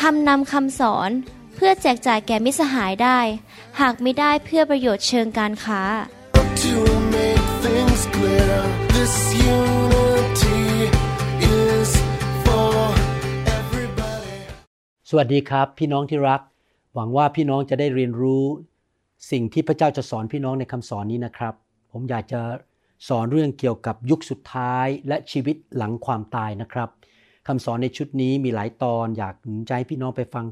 ทำนำคำสอนเพื่อแจกจ่ายแก่มิสหายได้ หากไม่ได้เพื่อประโยชน์เชิงการค้า To make things clear, this unity is for everybody. สวัสดีครับ พี่น้องที่รัก หวังว่าพี่น้องจะได้เรียนรู้ สิ่งที่พระเจ้าจะสอนพี่น้องในคำสอนนี้นะครับ ผมอยากจะสอนเรื่องเกี่ยวกับยุคสุดท้ายและชีวิตหลังความตายนะครับ คำสอนในชุดนี้มีหลายตอนอยากหนุนใจพี่น้องไปฟัง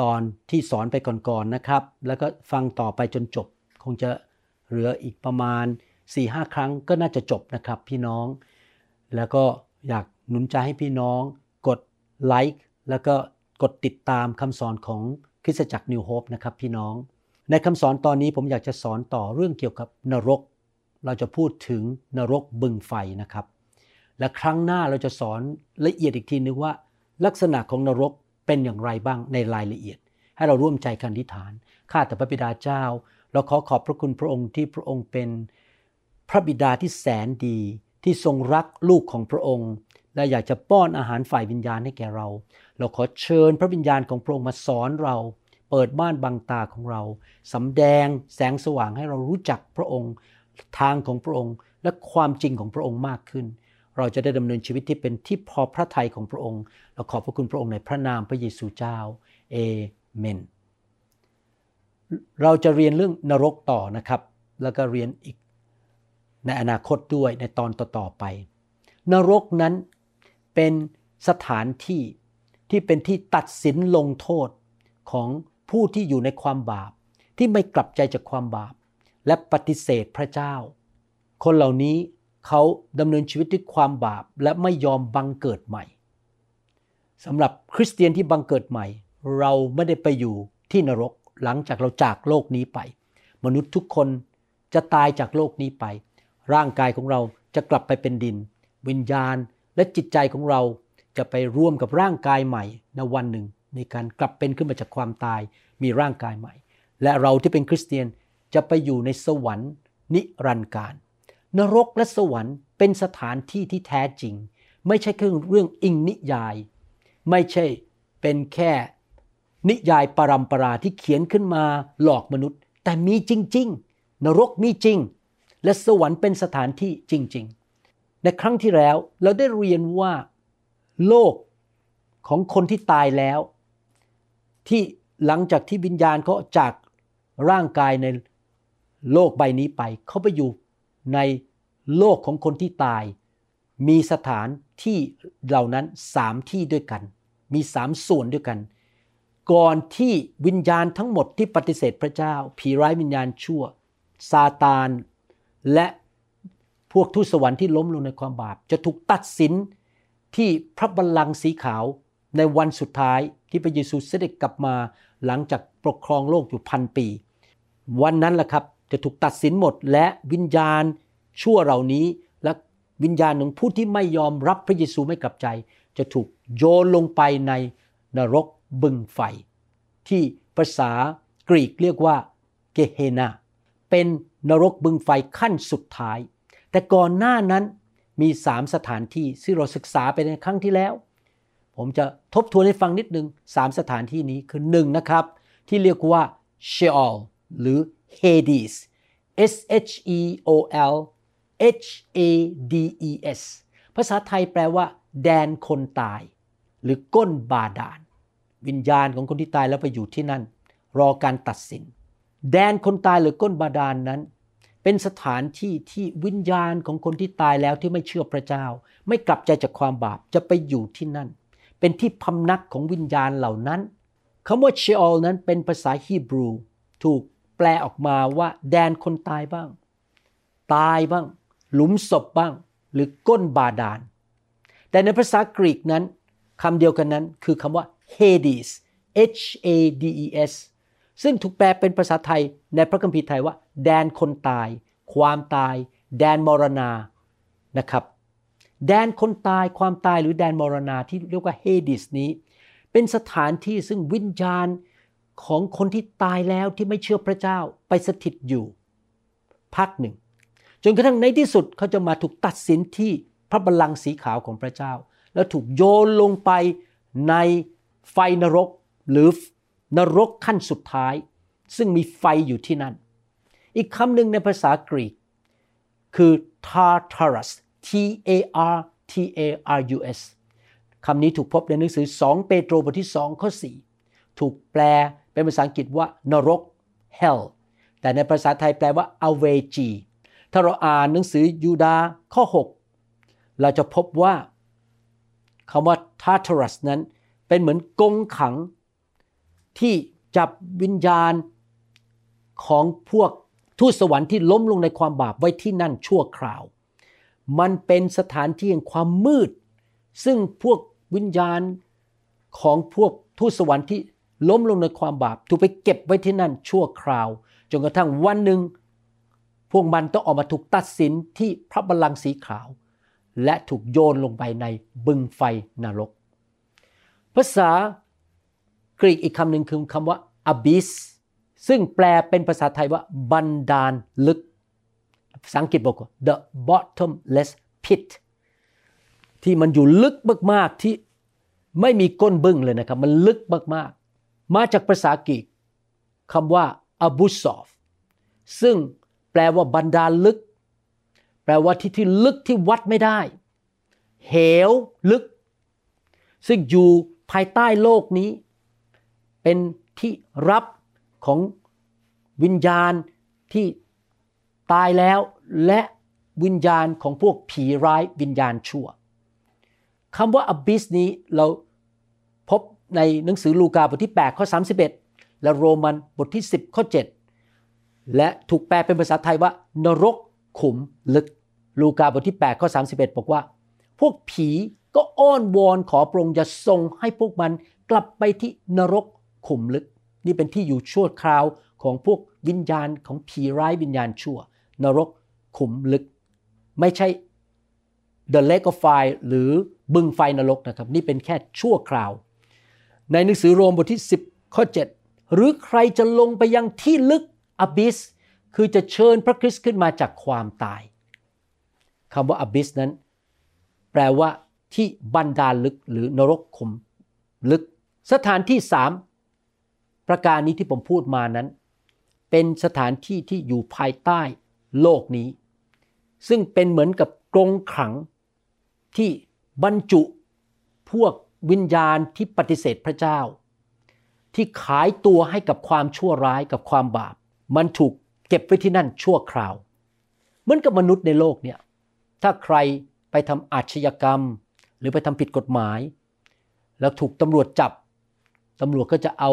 ตอนที่สอนไปก่อนๆนะครับ แล้วก็ฟังต่อไปจนจบ คงจะเหลืออีกประมาณ 4-5 ครั้งก็น่าจะจบนะครับพี่น้อง แล้วก็อยากหนุนใจให้พี่น้อง กดไลค์แล้วก็กดติดตามคำสอนของคริสตจักรนิวโฮปนะครับพี่น้อง ในคำสอนตอนนี้ผมอยากจะสอนต่อเรื่องเกี่ยวกับนรก เราจะพูดถึงนรกบึงไฟนะครับ และครั้งหน้าเราจะสอนละเอียดอีกทีนึงว่า ลักษณะของนรกเป็นอย่างไรบ้างในรายละเอียด ให้เราร่วมใจกันอธิฐาน ข้าแต่พระบิดาเจ้า เราขอขอบพระคุณพระองค์ที่พระองค์เป็นพระบิดาที่แสนดีที่ทรงรักลูกของพระองค์ และอยากจะป้อนอาหารฝ่ายวิญญาณให้แก่เรา เราขอเชิญพระวิญญาณของพระองค์มาสอนเราเปิดบ้านบังตาของเรา สำแดงแสงสว่างให้เรารู้จักพระองค์ ทางของพระองค์และความจริงของพระองค์มากขึ้น เราจะได้ดำเนินชีวิตที่เป็นที่พอพระทัยของพระองค์ เราขอบพระคุณพระองค์ในพระนามพระเยซูเจ้าเอเมน เราจะเรียนเรื่องนรกต่อนะครับ แล้วก็เรียนอีกในอนาคตด้วยในตอนต่อๆไป นรกนั้นเป็นสถานที่ที่เป็นที่ตัดสินลงโทษของผู้ที่อยู่ในความบาป ที่ไม่กลับใจจากความบาป และปฏิเสธพระเจ้า คนเหล่านี้ เขาดำเนินชีวิตด้วยความบาปและไม่ยอมบังเกิดใหม่สำหรับคริสเตียนที่บังเกิดใหม่ เราไม่ได้ไปอยู่ที่นรกหลังจากเราจากโลกนี้ไป มนุษย์ทุกคนจะตายจากโลกนี้ไป ร่างกายของเราจะกลับไปเป็นดิน วิญญาณและจิตใจของเราจะไปร่วมกับร่างกายใหม่ในวันหนึ่ง ในการกลับเป็นขึ้นมาจากความตายมีร่างกายใหม่ และเราที่เป็นคริสเตียนจะไปอยู่ในสวรรค์นิรันดร์การ นรกและสวรรค์เป็นสถานที่ที่แท้จริง ไม่ใช่เครื่องเรื่องอิงนิยาย ไม่ใช่เป็นแค่นิยายปรัมปราที่เขียนขึ้นมาหลอกมนุษย์ แต่มีจริง ๆ นรกมีจริง และสวรรค์เป็นสถานที่จริง ๆ ในครั้งที่แล้วเราได้เรียนว่า โลกของคนที่ตายแล้ว ที่หลังจากที่วิญญาณเขาจากร่างกายในโลกใบนี้ไป เขาไปอยู่ ในโลกของคนที่ตาย มีสถานที่เหล่านั้นสามที่ด้วยกัน มีสามส่วนด้วยกัน ก่อนที่วิญญาณทั้งหมดที่ปฏิเสธพระเจ้า ผีร้ายวิญญาณชั่ว ซาตาน และพวกทูตสวรรค์ที่ล้มลงในความบาป จะถูกตัดสินที่พระบัลลังก์สีขาวในวันสุดท้ายที่พระเยซูเสด็จกลับมาหลังจากปกครองโลกอยู่พันปี วันนั้นแหละครับ จะถูกตัดสินหมดและวิญญาณชั่วเหล่านี้ และวิญญาณของผู้ที่ไม่ยอมรับพระเยซูไม่กลับใจ จะถูกโยนลงไปในนรกบึงไฟ ที่ภาษากรีกเรียกว่าเกเฮนาเป็นนรกบึงไฟขั้นสุดท้าย แต่ก่อนหน้านั้นมีสามสถานที่ซึ่งเราศึกษาไปในครั้งที่แล้ว ผมจะทบทวนให้ฟังนิดนึงสามสถานที่นี้คือหนึ่งนะครับ ที่เรียกว่าเชอลหรือ Hades S H E O L H A D E S ภาษาไทยแปลว่า แดนคนตาย หรือก้นบาดาล วิญญาณของคนที่ตายแล้วไปอยู่ที่นั่น รอการตัดสิน แดนคนตายหรือก้นบาดาลนนั้น เป็นสถานที่ที่วิญญาณของคนที่ตายแล้วที่ไม่เชื่อพระเจ้า ไม่กลับใจจากความบาปจะไปอยู่ที่นั่น เป็นที่พำนักของวิญญาณเหล่านั้นคำว่าเชอลนั้นเป็นภาษาฮีบรู ถูก ลออกมาว่าแดนคนตายบ้าง ตายบ้าง หลุมศพบ้าง หรือก้นบาดาล แต่ในภาษากรีกนั้นคำเดียวกันนั้นคือคำว่า Hades H A D E S ซึ่งถูกแปลเป็นภาษาไทยในพระคัมภีร์ไทยว่า แดนคนตาย ความตาย แดนมรณานะครับ แดนคนตายความตายหรือแดนมรณาที่เรียกว่าเฮดิสนี้ เป็นสถานที่ซึ่งวิญญาณ ของคนที่ตายแล้วที่ไม่เชื่อพระเจ้าไปสถิตอยู่ พักหนึ่ง จนกระทั่งในที่สุดเขาจะมาถูกตัดสินที่พระบัลลังก์สีขาวของพระเจ้า แล้วถูกโยนลงไปในไฟนรกหรือนรกขั้นสุดท้าย ซึ่งมีไฟอยู่ที่นั่น อีกคำหนึ่งในภาษากรีก คือ Tartarus T A R T A R U S คำนี้ถูกพบในหนังสือ 2 เปโตรบทที่ 2 ข้อ 4 ถูกแปล เป็นภาษาอังกฤษว่านรก hell แต่ในภาษาไทยแปลว่า awaji ถ้าเราอ่านหนังสือยูดาห์ข้อ 6 เราจะพบว่าคำว่า Tartarus นั้น เป็นเหมือนกงขัง ที่จับวิญญาณของพวกทูตสวรรค์ที่ล้มลงในความบาปไว้ที่นั่นชั่วคราว มันเป็นสถานที่แห่งความมืด ซึ่งพวกวิญญาณของพวกทูตสวรรค์ที่ ล้มลงในความบาป ถูกไปเก็บไว้ที่นั่นชั่วคราว จนกระทั่งวันหนึ่ง พวกมันต้องออกมาถูกตัดสินที่พระบัลลังก์สีขาว และถูกโยนลงไปในบึงไฟนรก ภาษากรีกอีกคำหนึ่งคือคำว่า abyss ซึ่งแปลเป็นภาษาไทยว่าบันดาลลึก ภาษาอังกฤษบอกว่า the bottomless pit ที่มันอยู่ลึกมากๆที่ไม่มีก้นบึ้งเลยนะครับ มันลึกมากๆ มาจากภาษากรีกคำว่า abusov ซึ่งแปลว่าบันดาลึก แปลว่าที่ที่ลึกที่วัดไม่ได้ เหวลึก ซึ่งอยู่ภายใต้โลกนี้ เป็นที่รับของวิญญาณที่ตายแล้วและวิญญาณของพวกผีร้ายวิญญาณชั่วคำว่า abyss นี้เรา ในหนังสือลูกาบทที่ 8 ข้อ 31 และโรมันบทที่ 10 ข้อ 7 และถูกแปลเป็นภาษาไทยว่า นรกขุมลึก ลูกาบทที่ 8 ข้อ 31 บอกว่า พวกผีก็อ้อนวอนขอพระองค์จะทรงให้พวกมันกลับไปที่นรกขุมลึก นี่เป็นที่อยู่ชั่วคราวของพวกวิญญาณของผีร้ายวิญญาณชั่ว นรกขุมลึก ไม่ใช่ The Lake of Fire หรือบึงไฟนรกนะครับ นี่เป็นแค่ชั่วคราว ในหนังสือโรมบทที่ 10 ข้อ 7 หรือใครจะลงไปยังที่ลึกอบิส คือจะเชิญพระคริสต์ขึ้นมาจากความตายคำว่าอบิสนั้น แปลว่าที่บันดาลลึกหรือนรกขุมลึก สถานที่สามประการนี้ที่ผมพูดมานั้น เป็นสถานที่ที่อยู่ภายใต้โลกนี้ ซึ่งเป็นเหมือนกับกรงขังที่บรรจุพวก วิญญาณที่ปฏิเสธพระเจ้า ที่ขายตัวให้กับความชั่วร้ายกับความบาป มันถูกเก็บไว้ที่นั่นชั่วคราว เหมือนกับมนุษย์ในโลกเนี่ยถ้าใครไปทำอาชญากรรม หรือไปทำผิดกฎหมาย แล้วถูกตำรวจจับตำรวจก็จะเอา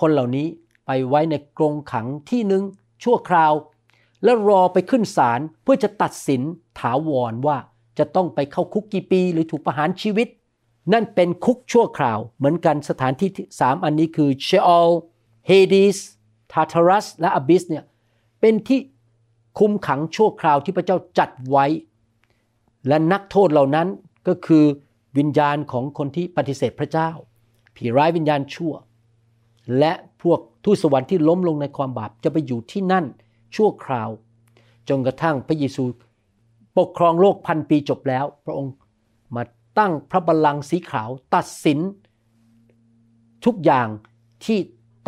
คนเหล่านี้ไปไว้ในกรงขังที่หนึ่งชั่วคราว แล้วรอไปขึ้นศาลเพื่อจะตัดสินถาวรว่าจะต้องไปเข้าคุกกี่ปี หรือถูกประหารชีวิต นั่นเป็นคุกชั่วคราว เหมือนกันสถานที่สามอันนี้คือ Sheol Hades Tartarus และ Abyss เนี่ยเป็นที่คุมขังชั่วคราวที่พระเจ้าจัดไว้ และนักโทษเหล่านั้นก็คือวิญญาณของคนที่ปฏิเสธพระเจ้า ผีร้ายวิญญาณชั่ว และพวกทูตสวรรค์ที่ล้มลงในความบาปจะไปอยู่ที่นั่นชั่วคราว จนกระทั่งพระเยซูปกครองโลกพันปีจบแล้ว พระองค์มา ตั้งพระบัลลังก์สีขาว ตัดสิน ทุกอย่างที่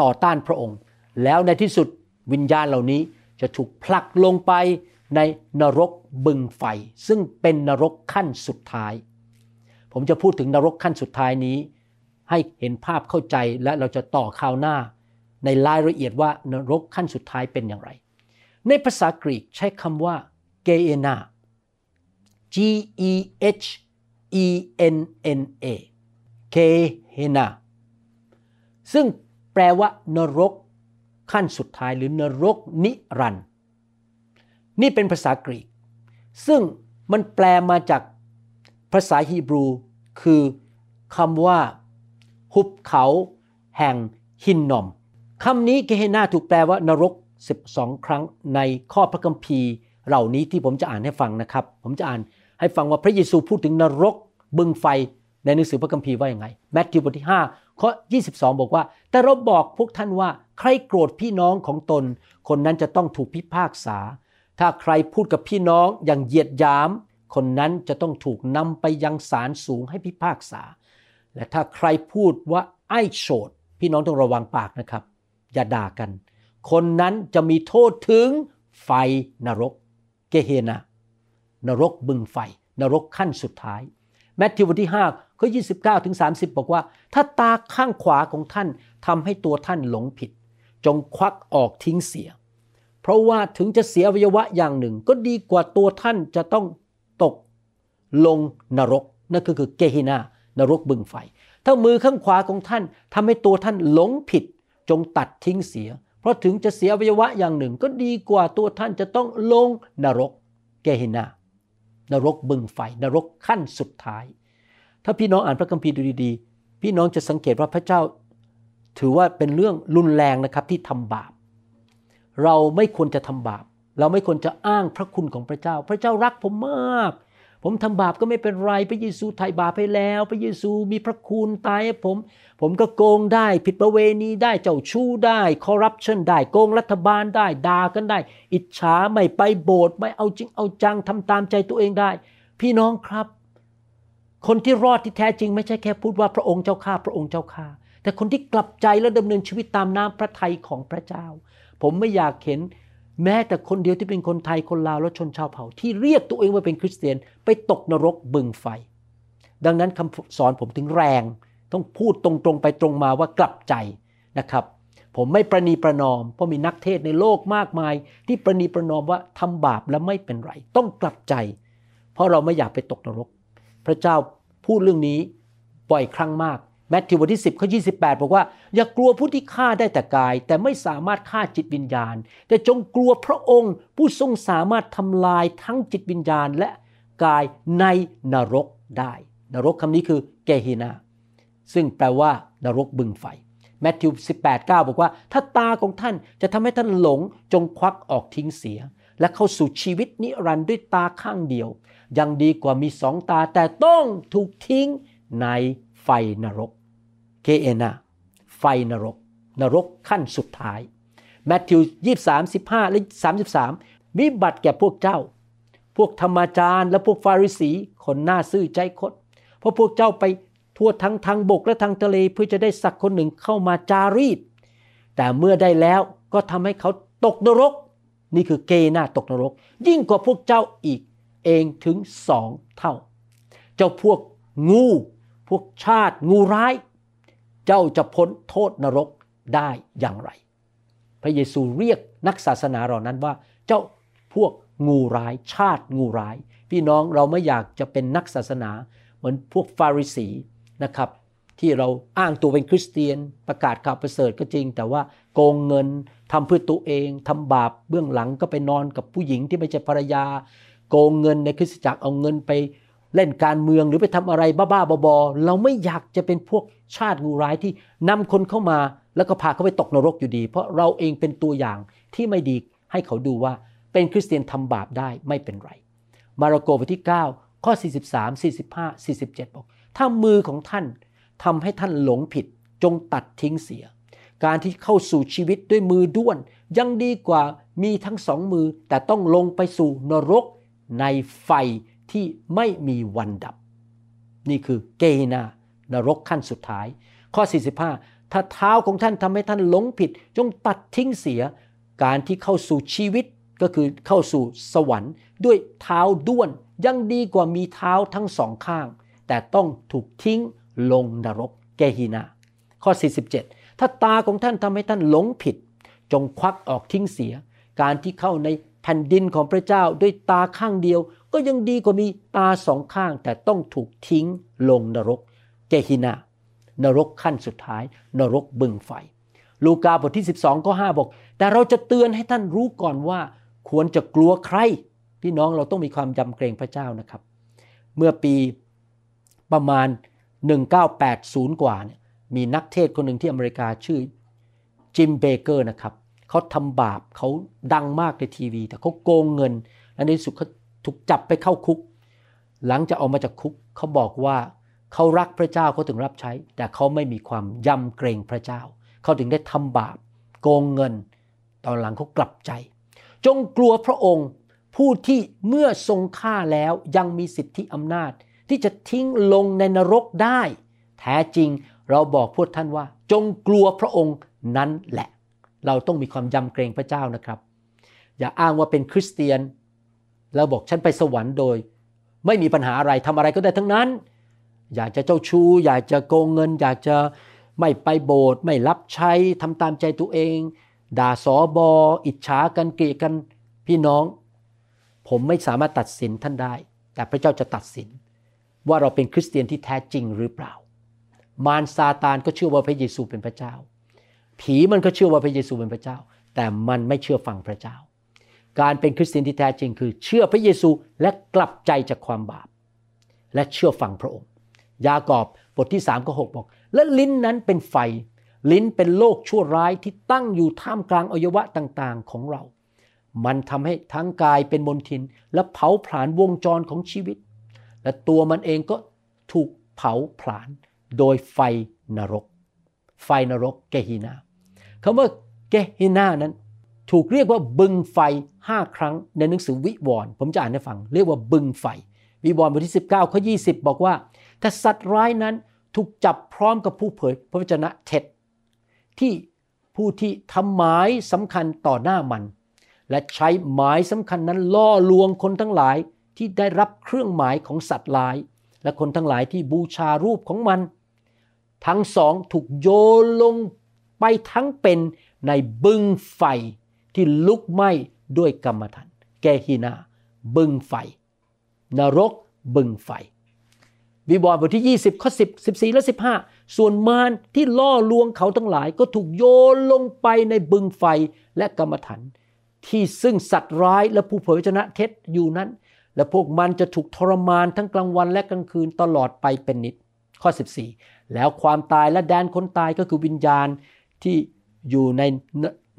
ต่อต้านพระองค์ แล้วในที่สุดวิญญาณเหล่านี้จะถูกผลักลงไปในนรกบึงไฟ ซึ่งเป็นนรกขั้นสุดท้าย ผมจะพูดถึงนรกขั้นสุดท้ายนี้ ให้เห็นภาพเข้าใจและเราจะต่อข่าวหน้า ในรายละเอียดว่านรกขั้นสุดท้ายเป็นอย่างไร ในภาษากรีกใช้คำว่าเกเอนา G E H E N N A เคเฮนาซึ่งแปลว่านรกขั้นสุดท้ายหรือนรกนิรันด์นี่เป็นภาษากรีก ซึ่งมันแปลมาจากภาษาฮีบรู คือคำว่า หุบเขาแห่งหินนอมคำนี้เกเฮนาถูกแปลว่านรก 12 ครั้งในข้อพระคัมภีร์เหล่านี้ที่ผมจะอ่านให้ฟังนะครับ ผมจะอ่าน ให้ฟังว่าพระเยซูพูดถึงนรกบึงไฟในหนังสือพระคัมภีร์ว่าอย่างไงแมทธิวบทที่5ข้อ22 บอกว่า แต่เราบอกพวกท่านว่าใครโกรธพี่น้องของตน คนนั้นจะต้องถูกพิพากษา ถ้าใครพูดกับพี่น้องอย่างเหยียดยาม คนนั้นจะต้องถูกนำไปยังศาลสูงให้พิพากษา และถ้าใครพูดว่าไอ้โฉดพี่น้องต้องระวังปากนะครับ อย่าด่ากัน คนนั้นจะมีโทษถึงไฟนรก เกเฮนา นรกบึงไฟ นรกขั้นสุดท้ายแมทธิวบทที่5ข้อ29ถึง30 บอกว่า ถ้าตาข้างขวาของท่านทำให้ตัวท่านหลงผิด จงควักออกทิ้งเสีย เพราะว่าถึงจะเสียอวัยวะอย่างหนึ่ง ก็ดีกว่าตัวท่านจะต้องตกลงนรก นั่นก็คือเกฮินานรกบึงไฟ ถ้ามือข้างขวาของท่านทำให้ตัวท่านหลงผิด จงตัดทิ้งเสีย เพราะถึงจะเสียอวัยวะอย่างหนึ่ง ก็ดีกว่าตัวท่านจะต้องลงนรก เกฮินา นรกบึงไฟนรกขั้นสุดท้าย ถ้าพี่น้องอ่านพระคัมภีร์ดูดีๆ พี่น้องจะสังเกตว่าพระเจ้า ถือว่าเป็นเรื่องรุนแรงนะครับที่ทำบาป เราไม่ควรจะทำบาป เราไม่ควรจะอ้างพระคุณของพระเจ้า พระเจ้ารักผมมาก ผมทำบาปก็ไม่เป็นไรพระเยซูไถ่บาปให้แล้ว พระเยซูมีพระคุณตายให้ผม ผมก็โกงได้ ผิดประเวณีได้เจ้าชู้ได้คอร์รัปชันได้โกงรัฐบาลได้ด่ากันได้ อิจฉาไม่ไปโบสถ์ไม่เอาจริงเอาจังทำตามใจตัวเองได้ พี่น้องครับ คนที่รอดที่แท้จริง ไม่ใช่แค่พูดว่าพระองค์เจ้าข้าพระองค์เจ้าข้าแต่คนที่กลับใจและดำเนินชีวิตตามน้ำพระทัยของพระเจ้า ผมไม่อยากเห็น แม้แต่คนเดียวที่เป็นคนไทยคนลาวและชนชาวเผ่า ที่เรียกตัวเองว่าเป็นคริสเตียน ไปตกนรกบึงไฟ ดังนั้นคำสอนผมถึงแรง ต้องพูดตรงๆไปตรงมาว่ากลับใจนะครับผมไม่ประนีประนอม เพราะมีนักเทศในโลกมากมาย ที่ประนีประนอมว่าทำบาปแล้วไม่เป็นไร ต้องกลับใจ เพราะเราไม่อยากไปตกนรก พระเจ้าพูดเรื่องนี้บ่อยครั้งมาก แมทธิวบทที่ 10ข้อ28 บอกว่า อย่ากลัวผู้ที่ฆ่าได้แต่กาย แต่ไม่สามารถฆ่าจิตวิญญาณ แต่จงกลัวพระองค์ผู้ทรงสามารถทำลายทั้งจิตวิญญาณและกายในนรกได้ นรกคำนี้คือเกฮินา ซึ่งแปลว่านรกบึงไฟแมทธิว18 9 บอกว่า ถ้าตาของท่านจะทำให้ท่านหลงจงควักออกทิ้งเสีย และเข้าสู่ชีวิตนิรันดร์ด้วยตาข้างเดียว ยังดีกว่ามีสองตาแต่ต้องถูกทิ้งในไฟนรก เกเอนาไฟนรก นรกขั้นสุดท้ายแมทธิว23 15 และ 33 วิบัติแก่พวกเจ้า พวกธรรมาจารย์ และพวกฟาริสีคนหน้าซื่อใจคดเพราะพวกเจ้าไปทั่วทั้งทางบกและทางทะเลเพื่อจะได้สักคนหนึ่งเข้ามาจารีต แต่เมื่อได้แล้วก็ทำให้เขาตกนรก นี่คือเกน้าตกนรก ยิ่งกว่าพวกเจ้าอีกเองถึงสองเท่า เจ้าพวกงู พวกชาติงูร้าย เจ้าจะพ้นโทษนรกได้อย่างไร พระเยซูเรียกนักศาสนาเหล่านั้นว่า เจ้าพวกงูร้ายชาติงูร้าย พี่น้องเราไม่อยากจะเป็นนักศาสนา เหมือนพวกฟาริสีนะครับ ที่เราอ้างตัวเป็นคริสเตียนประกาศข่าวประเสริฐก็จริง แต่ว่าโกงเงินทำเพื่อตัวเองทำบาปเบื้องหลังก็ไปนอนกับผู้หญิงที่ไม่ใช่ภรรยา โกงเงินในคริสตจักรเอาเงินไป เล่นการเมืองหรือไปทำอะไรบ้าๆบอๆเราไม่อยากจะเป็นพวกชาติงูร้ายที่นำคนเข้ามา แล้วก็พาเขาไปตกนรกอยู่ดี เพราะเราเองเป็นตัวอย่างที่ไม่ดีให้เขาดูว่าเป็นคริสเตียนทำบาปได้ไม่เป็นไร มาระโกบทที่ 9 ข้อ 43 45 47 บอก ถ้ามือของท่านทำให้ท่านหลงผิดจงตัดทิ้งเสีย การที่เข้าสู่ชีวิตด้วยมือด้วน ยังดีกว่ามีทั้งสองมือแต่ต้องลงไปสู่นรกในไฟ ที่ไม่มีวันดับ นี่คือเกณานรกขั้นสุดท้าย ข้อ 45 ถ้าเท้าของท่านทำให้ท่านหลงผิด จงตัดทิ้งเสีย การที่เข้าสู่ชีวิตก็คือเข้าสู่สวรรค์ ด้วยเท้าด้วนยังดีกว่ามีเท้าทั้งสองข้าง แต่ต้องถูกทิ้งลงนรกเกหินา ข้อ 47 ถ้าตาของท่านทำให้ท่านหลงผิด จงควักออกทิ้งเสีย การที่เข้าในแผ่นดินของพระเจ้าด้วยตาข้างเดียว ก็ยังดีกว่ามีตาสองข้างแต่ต้องถูกทิ้งลงนรกเกหินานรกขั้นสุดท้าย นรกบึงไฟ ลูกาบทที่ 12ข้อ5บอก แต่เราจะเตือนให้ท่านรู้ก่อนว่า ควรจะกลัวใคร พี่น้องเราต้องมีความยำเกรงพระเจ้านะครับ เมื่อปีประมาณ 1980 กว่าเนี่ยมีนักเทศคนหนึ่งที่อเมริกาชื่อจิมเบเกอร์นะครับเขาทำบาปเขาดังมากในทีวี แต่เขาโกงเงิน และในที่สุดเขา ถูกจับไปเข้าคุก หลังจากออกมาจากคุกเขาบอกว่าเขารักพระเจ้าเขาถึงรับใช้ แต่เขาไม่มีความยำเกรงพระเจ้า เขาถึงได้ทำบาป โกงเงิน ตอนหลังเขากลับใจ จงกลัวพระองค์ผู้ที่เมื่อทรงฆ่าแล้วยังมีสิทธิอำนาจ ที่จะทิ้งลงในนรกได้ แท้จริงเราบอกพวกท่านว่า จงกลัวพระองค์นั้นแหละ เราต้องมีความยำเกรงพระเจ้านะครับ อย่าอ้างว่าเป็นคริสเตียน แล้วบอกฉันไปสวรรค์โดย ไม่มีปัญหาอะไรทำอะไรก็ได้ทั้งนั้น อยากจะเจ้าชู้ อยากจะโกงเงิน อยากจะไม่ไปโบสถ์ไม่รับใช้ทำตามใจตัวเอง ด่าสอบอ อิจฉากันเกลียดกันพี่น้อง ผมไม่สามารถตัดสินท่านได้ แต่พระเจ้าจะตัดสิน ว่าเราเป็นคริสเตียนที่แท้จริงหรือเปล่า มารซาตานก็เชื่อว่าพระเยซูเป็นพระเจ้า ผีมันก็เชื่อว่าพระเยซูเป็นพระเจ้า แต่มันไม่เชื่อฟังพระเจ้า การเป็นคริสเตียนที่แท้จริงคือ เชื่อพระเยซูและกลับใจจากความบาป และเชื่อฟังพระองค์ ยากอบบทที่3ก็6บอก และลิ้นนั้นเป็นไฟ ลิ้นเป็นโลกชั่วร้ายที่ตั้งอยู่ท่ามกลางอวัยวะต่างๆของเรา มันทำให้ทั้งกายเป็นมลทิน และเผาผลาญวงจรของชีวิต และตัวมันเองก็ถูกเผาผลาญโดยไฟนรก ไฟนรกเกฮินาคำว่าเกฮินานั้น ถูกเรียกว่าบึงไฟห้าครั้งในหนังสือวิวรณ์ผมจะอ่านให้ฟัง เรียกว่าบึงไฟ วิวรณ์บทที่ 19ข้อ20 บอกว่าถ้าสัตว์ร้ายนั้นถูกจับพร้อมกับผู้เผยพระวจนะเท็จ ที่ผู้ที่ทำหมายสำคัญต่อหน้ามัน และใช้หมายสำคัญนั้นล่อลวงคนทั้งหลายที่ได้รับเครื่องหมายของสัตว์ร้าย และคนทั้งหลายที่บูชารูปของมัน ทั้งสองถูกโยนลงไปทั้งเป็นในบึงไฟ ที่ลุกไหม้ด้วยกรรมฐานแกฮินา บึงไฟ นรกบึงไฟวิวรณ์บทที่ 20ข้อ10 14 และ 15 ส่วนมารที่ล่อลวงเขาทั้งหลายก็ถูกโยนลงไปในบึงไฟและกรรมฐานที่ซึ่งสัตว์ร้ายและผู้เผยพระวจนะเท็จอยู่นั้น และพวกมันจะถูกทรมานทั้งกลางวันและกลางคืนตลอดไปเป็นนิด ข้อ 14 แล้วความตายและแดนคนตายก็คือวิญญาณที่อยู่ใน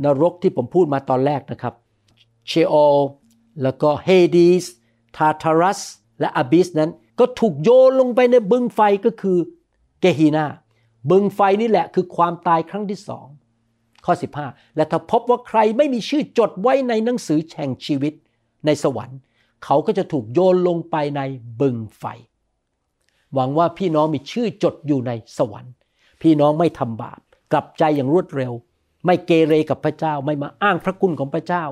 นรกที่ผมพูดมาตอนแรกนะครับเชโอแล้วก็เฮดีสทาทารัส และอาบิสนั้นก็ถูกโยนลงไปในบึงไฟก็คือเกฮีนาบึงไฟนี่แหละคือความตายครั้งที่สองข้อ 15 และถ้าพบว่าใครไม่มีชื่อจดไว้ในหนังสือแห่งชีวิตในสวรรค์ เขาก็จะถูกโยนลงไปในบึงไฟ หวังว่าพี่น้องมีชื่อจดอยู่ในสวรรค์ พี่น้องไม่ทำบาป กลับใจอย่างรวดเร็ว ไม่เกเรกับพระเจ้า ไม่มาอ้างพระคุณของพระเจ้า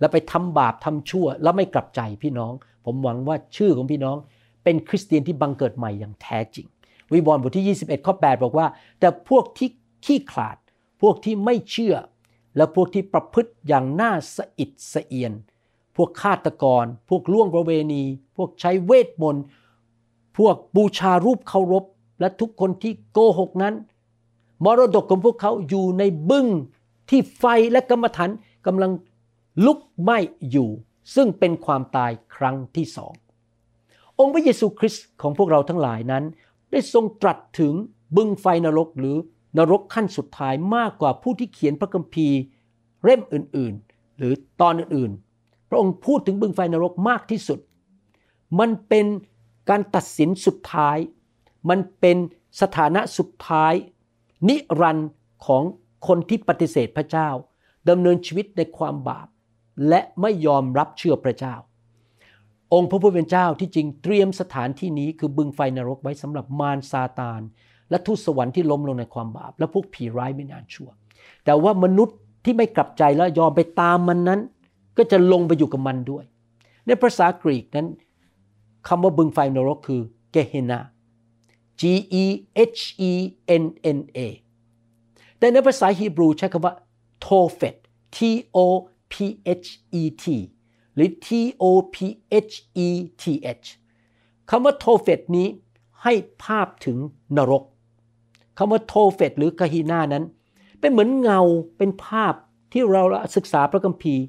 แล้วไปทำบาปทำชั่ว แล้วไม่กลับใจพี่น้อง ผมหวังว่าชื่อของพี่น้องเป็นคริสเตียนที่บังเกิดใหม่อย่างแท้จริง วิวรณ์บทที่ 21 ข้อ 8 บอกว่า แต่พวกที่ขี้ขลาด พวกที่ไม่เชื่อ และพวกที่ประพฤติอย่างน่าสะอิดสะเอียน พวกฆาตกร พวกล่วงประเวณี พวกใช้เวทมนต์ พวกบูชารูปเคารพ และทุกคนที่โกหกนั้น มรดกของพวกเขาอยู่ในบึ้งที่ไฟและกรรมฐานกำลังลุกไหม้อยู่ ซึ่งเป็นความตายครั้งที่สอง องค์พระเยซูคริสต์ของพวกเราทั้งหลายนั้น ได้ทรงตรัสถึงบึงไฟนรกหรือนรกขั้นสุดท้ายมากกว่าผู้ที่เขียนพระคัมภีร์เล่มอื่นๆ หรือตอนอื่นๆ พระองค์พูดถึงบึงไฟนรกมากที่สุด มันเป็นการตัดสินสุดท้าย มันเป็นสถานะสุดท้าย นิรันดร์ของคนที่ปฏิเสธพระเจ้าดำเนินชีวิตในความบาป และไม่ยอมรับเชื่อพระเจ้า องค์พระผู้เป็นเจ้าที่จริงเตรียมสถานที่นี้คือบึงไฟนรกไว้สำหรับมารซาตาน และทูตสวรรค์ที่ล้มลงในความบาป และพวกผีร้ายไม่นานชั่ว แต่ว่ามนุษย์ที่ไม่กลับใจและยอมไปตามมันนั้น ก็จะลงไปอยู่กับมันด้วย ในภาษากรีกนั้นคำว่าบึงไฟนรกคือเกเฮนา G E H E N N A แต่ในภาษาฮีบรูใช้คำว่าโทเฟต T O P H E T หรือ T O P H E T H คำว่าโทเฟตนี้ให้ภาพถึงนรกคำว่าโทเฟตหรือกาฮีนานั้น เป็นเหมือนเงาเป็นภาพที่เราศึกษาพระคัมภีร์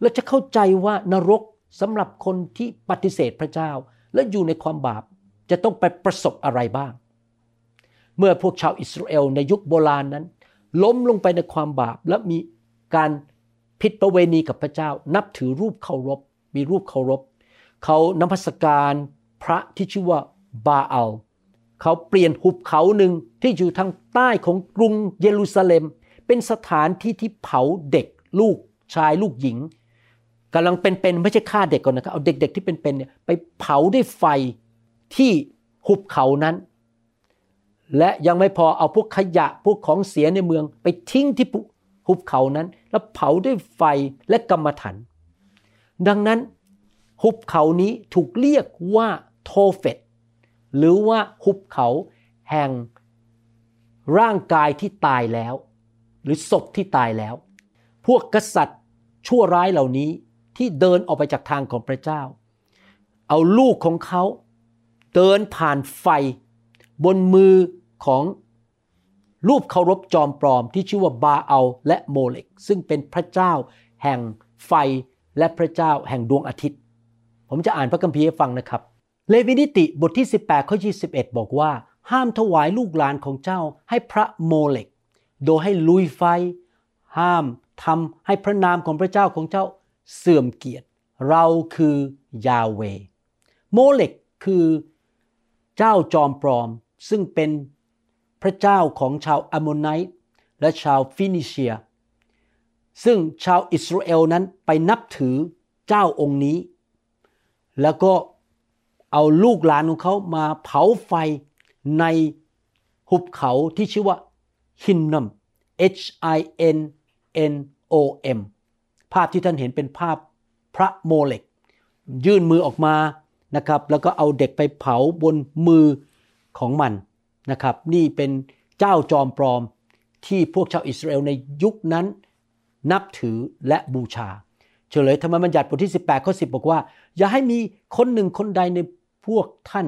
เราจะเข้าใจว่านรกสำหรับคนที่ปฏิเสธพระเจ้า และอยู่ในความบาป จะต้องไปประสบอะไรบ้าง เมื่อพวกชาวอิสราเอลในยุคโบราณนั้น ล้มลงไปในความบาป และมีการผิดประเวณีกับพระเจ้า นับถือรูปเคารพ มีรูปเคารพ เขานมัสการพระที่ชื่อว่าบาอัลเขาเปลี่ยนหุบเขาหนึ่งที่อยู่ทางใต้ของกรุงเยรูซาเล็ม เป็นสถานที่ที่เผาเด็กลูกชายลูกหญิงกำลังเป็นๆไม่ใช่ฆ่าเด็กก่อนนะครับเอาเด็ก ๆ ที่เป็นๆเนี่ยไปเผาด้วยไฟ ที่หุบเขานั้น และยังไม่พอเอาพวกขยะพวกของเสียในเมือง ไปทิ้งที่หุบเขานั้น แล้วเผาด้วยไฟและกรรมฐานดังนั้นหุบเขานี้ถูกเรียกว่าโทเฟตหรือว่าหุบเขาแห่งร่างกายที่ตายแล้ว หรือศพที่ตายแล้ว พวกกษัตริย์ชั่วร้ายเหล่านี้ที่เดินออกไปจากทางของพระเจ้า เอาลูกของเขา เดินผ่านไฟ บนมือของรูปเคารพจอมปลอมที่ชื่อว่าบาอัลและโมเลกซึ่งเป็นพระเจ้าแห่งไฟและพระเจ้าแห่งดวงอาทิตย์ ผมจะอ่านพระคัมภีร์ให้ฟังนะครับ เลวีนิติบทที่ 18ข้อ21 บอกว่า ห้ามถวายลูกหลานของเจ้าให้พระโมเลกโดยให้ลุยไฟ ห้ามทำให้พระนามของพระเจ้าของเจ้าเสื่อมเกียรติ เราคือยาเวโมเลกคือ เจ้าจอมปลอมซึ่งเป็นพระเจ้าของชาว Ammonite และชาวฟินิเชีย ซึ่งชาวอิสราเอลนั้นไปนับถือเจ้าองค์นี้ แล้วก็เอาลูกหลานของเขามาเผาไฟในหุบเขาที่ชื่อว่าฮินนม H I N N O M ภาพที่ท่านเห็นเป็นภาพพระโมเลก ยื่นมือออกมา นะครับ แล้วก็เอาเด็กไปเผาบนมือของมันนะครับ นี่เป็นเจ้าจอมปลอมที่พวกชาวอิสราเอลในยุคนั้นนับถือและบูชา เฉลยธรรมบัญญัติบทที่ 18ข้อ10 บอกว่า อย่าให้มีคนหนึ่งคนใดในพวกท่าน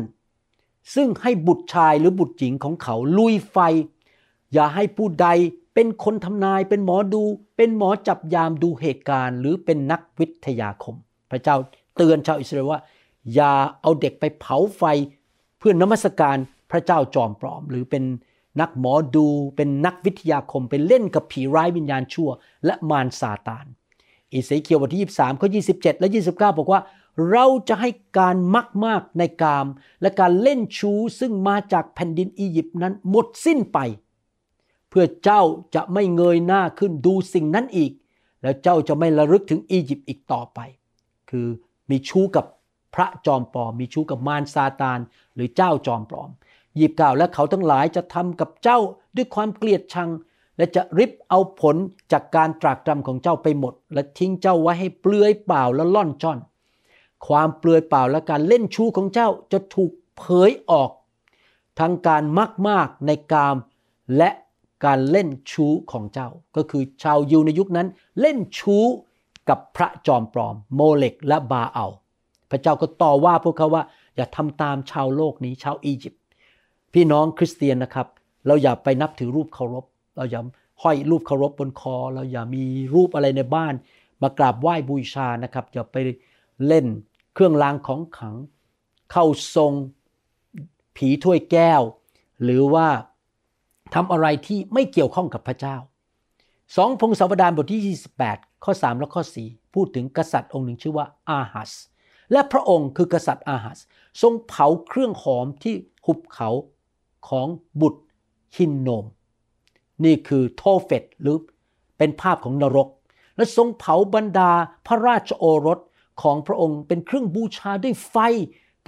ซึ่งให้บุตรชายหรือบุตรหญิงของเขาลุยไฟ อย่าให้ผู้ใดเป็นคนทำนายเป็นหมอดู เป็นหมอจับยามดูเหตุการณ์ หรือเป็นนักวิทยาคม พระเจ้าเตือนชาวอิสราเอลว่า อย่าเอาเด็กไปเผาไฟเพื่อนมัสการพระเจ้าจอมปลอม หรือเป็นนักหมอดูเป็นนักวิทยาคมไปเล่นกับผีร้ายวิญญาณชั่ว และมารซาตาน อิสเคียวบทที่23ข้อ27 และ 29 บอกว่า เราจะให้การมักมากในกาม และการเล่นชู้ซึ่งมาจากแผ่นดินอียิปต์นั้นหมดสิ้นไป เพื่อเจ้าจะไม่เงยหน้าขึ้นดูสิ่งนั้นอีก แล้วเจ้าจะไม่ระลึกถึงอียิปต์อีกต่อไป คือมีชู้กับ พระจอมปลอมมีชู้กับมารซาตาน หรือเจ้าจอมปลอมยีบกล่าวและเขาทั้งหลายจะทำกับเจ้าด้วยความเกลียดชัง และจะริบเอาผลจากการตรากตรำของเจ้าไปหมด และทิ้งเจ้าไว้ให้เปลือยเปล่าและล่อนจ้อน ความเปลือยเปล่าและการเล่นชู้ของเจ้าจะถูกเผยออก ทั้งการมากมากในกามและการเล่นชู้ของเจ้า ก็คือชาวยิวในยุคนั้นเล่นชู้กับพระจอมปลอม โมเลกและบาเอา พระเจ้าก็ต่อว่าพวกเขาว่าอย่าทำตามชาวโลกนี้ชาวอียิปต์พี่น้องคริสเตียนนะครับ เราอย่าไปนับถือรูปเคารพ เราอย่าห้อยรูปเคารพบนคอ เราอย่ามีรูปอะไรในบ้าน มากราบไหว้บูชานะครับ อย่าไปเล่นเครื่องรางของขัง เข้าทรงผีถ้วยแก้ว หรือว่าทำอะไรที่ไม่เกี่ยวข้องกับพระเจ้าสองพงศาวดารบทที่ 28 ข้อ 3 และข้อ 4 พูดถึงกษัตริย์องค์หนึ่งชื่อว่าอาหัส และพระองค์คือกษัตริย์อาหัสทรงเผาเครื่องหอมที่หุบเขาของบุตรฮินโนม นี่คือโทเฟตหรือเป็นภาพของนรก และทรงเผาบรรดาพระราชโอรสของพระองค์เป็นเครื่องบูชาด้วยไฟ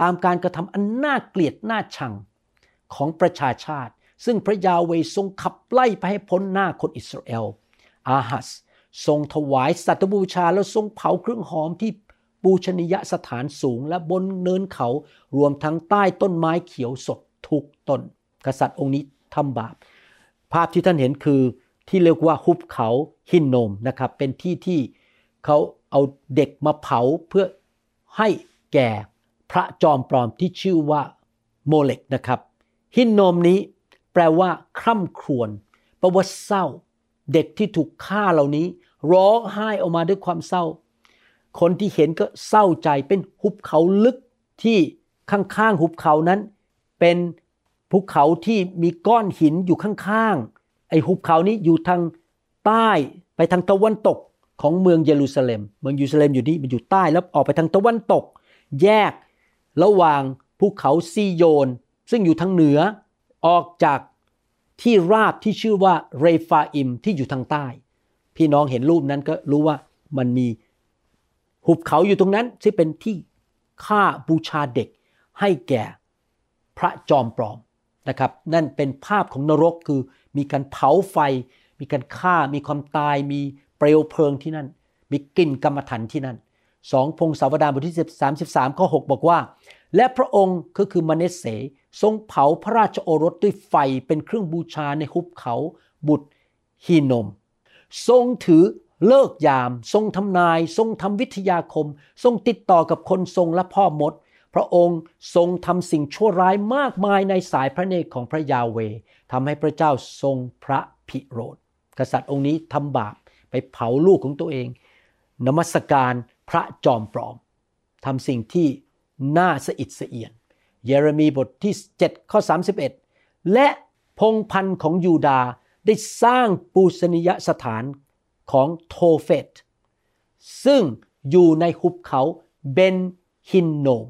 ตามการกระทำอันน่าเกลียดน่าชังของประชาชาติ ซึ่งพระยาเวทรงขับไล่ไปให้พ้นหน้าคนอิสราเอล อาหัสทรงถวายสัตว์บูชาแล้วทรงเผาเครื่องหอมที่ ปูชนียสถานสูงและบนเนินเขารวมทั้งใต้ต้นไม้เขียวสดทุกต้น กษัตริย์องค์นี้ทำบาป ภาพที่ท่านเห็นคือที่เรียกว่าหุบเขาหินโนมนะครับ เป็นที่ที่เขาเอาเด็กมาเผาเพื่อให้แก่พระจอมปลอมที่ชื่อว่าโมเลกนะครับ หินโนมนี้แปลว่าคร่ำครวญแปลว่าเศร้า เด็กที่ถูกฆ่าเหล่านี้ ร้องไห้ออกมาด้วยความเศร้า คนที่เห็นก็เศร้าใจเป็นหุบเขาลึกที่ข้างๆหุบเขานั้น เป็นภูเขาที่มีก้อนหินอยู่ข้างๆไอ้หุบเขานี้อยู่ทางใต้ไปทางตะวันตกของเมืองเยรูซาเล็ม เมืองเยรูซาเล็มอยู่นี่มันอยู่ใต้แล้วออกไปทางตะวันตก แยกระหว่างภูเขาซีโยน ซึ่งอยู่ทางเหนือออกจากที่ราบที่ชื่อว่าเรฟาอิมที่อยู่ทางใต้ พี่น้องเห็นรูปนั้นก็รู้ว่ามันมี หุบเขาอยู่ตรงนั้นที่เป็นที่ฆ่าบูชาเด็กให้แก่พระจอมปลอมนะครับ นั่นเป็นภาพของนรกคือมีการเผาไฟ มีการฆ่า มีความตาย มีเปลวเพลิงที่นั่น มีกลิ่นกรรมฐานที่นั่นสองพงศาวดารบทที่33ข้อ6บอกว่า และพระองค์ก็คือมเนสเสทรงเผาพระราชโอรสด้วยไฟเป็นเครื่องบูชาในหุบเขาบุตรฮีนม ทรงถือ เลิกยาม ทรงทำนาย ทรงทำวิทยาคม ทรงติดต่อกับคนทรงและพ่อมด พระองค์ทรงทำสิ่งชั่วร้ายมากมายในสายพระเนตรของพระยาเวทำให้พระเจ้าทรงพระพิโรธ กษัตริย์องค์นี้ทำบาปไปเผาลูกของตัวเอง นมัสการพระจอมปลอมทำสิ่งที่น่าสะอิดสะเอียน เยเรมีบทที่ 7 ข้อ 31 และพงพันธ์ของยูดาได้สร้างปูสนิยสถาน ของโทเฟตซึ่งอยู่ในหุบเขาเบนฮินโนม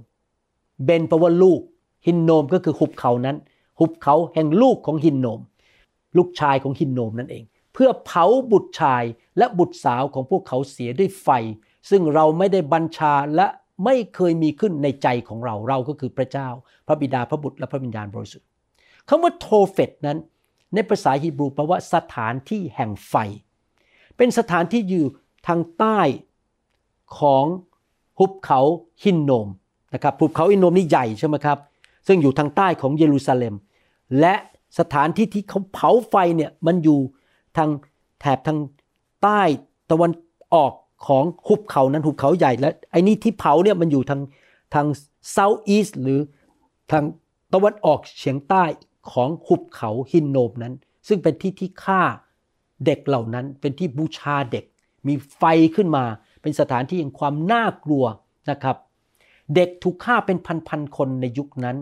เบนแปลว่าลูก ฮินโนมก็คือหุบเขานั้น หุบเขาแห่งลูกของฮินโนม ลูกชายของฮินโนมนั่นเอง เพื่อเผาบุตรชายและบุตรสาวของพวกเขาเสียด้วยไฟ ซึ่งเราไม่ได้บัญชาและไม่เคยมีขึ้นในใจของเรา เราก็คือพระเจ้า พระบิดา พระบุตร และพระวิญญาณบริสุทธิ์คำว่าโทเฟตนั้น ในภาษาฮีบรูแปลว่าสถานที่แห่งไฟ เป็นสถานที่อยู่ทางใต้ของหุบเขาฮินโนมนะครับหุบเขาฮินโนมนี่ใหญ่ใช่ไหมครับ ซึ่งอยู่ทางใต้ของเยรูซาเล็ม และสถานที่ที่เขาเผาไฟเนี่ยมันอยู่ทางแถบทางใต้ตะวันออกของหุบเขานั้นหุบเขาใหญ่และไอ้นี่ที่เผาเนี่ยมันอยู่ทางทาง south east หรือทางตะวันออกเฉียงใต้ของหุบเขาฮินโนมนั้น ซึ่งเป็นที่ที่ฆ่า เด็กเหล่านั้นเป็นที่บูชาเด็ก มีไฟขึ้นมา เป็นสถานที่แห่งความน่ากลัวนะครับ เด็กถูกฆ่าเป็นพันๆคนในยุคนั้น